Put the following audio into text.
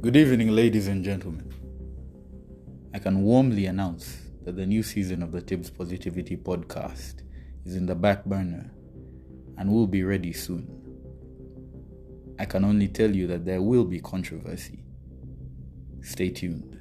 Good evening, ladies and gentlemen. I can warmly announce that the new season of the Tibbs Positivity podcast is in the back burner and will be ready soon. I can only tell you that there will be controversy. Stay tuned.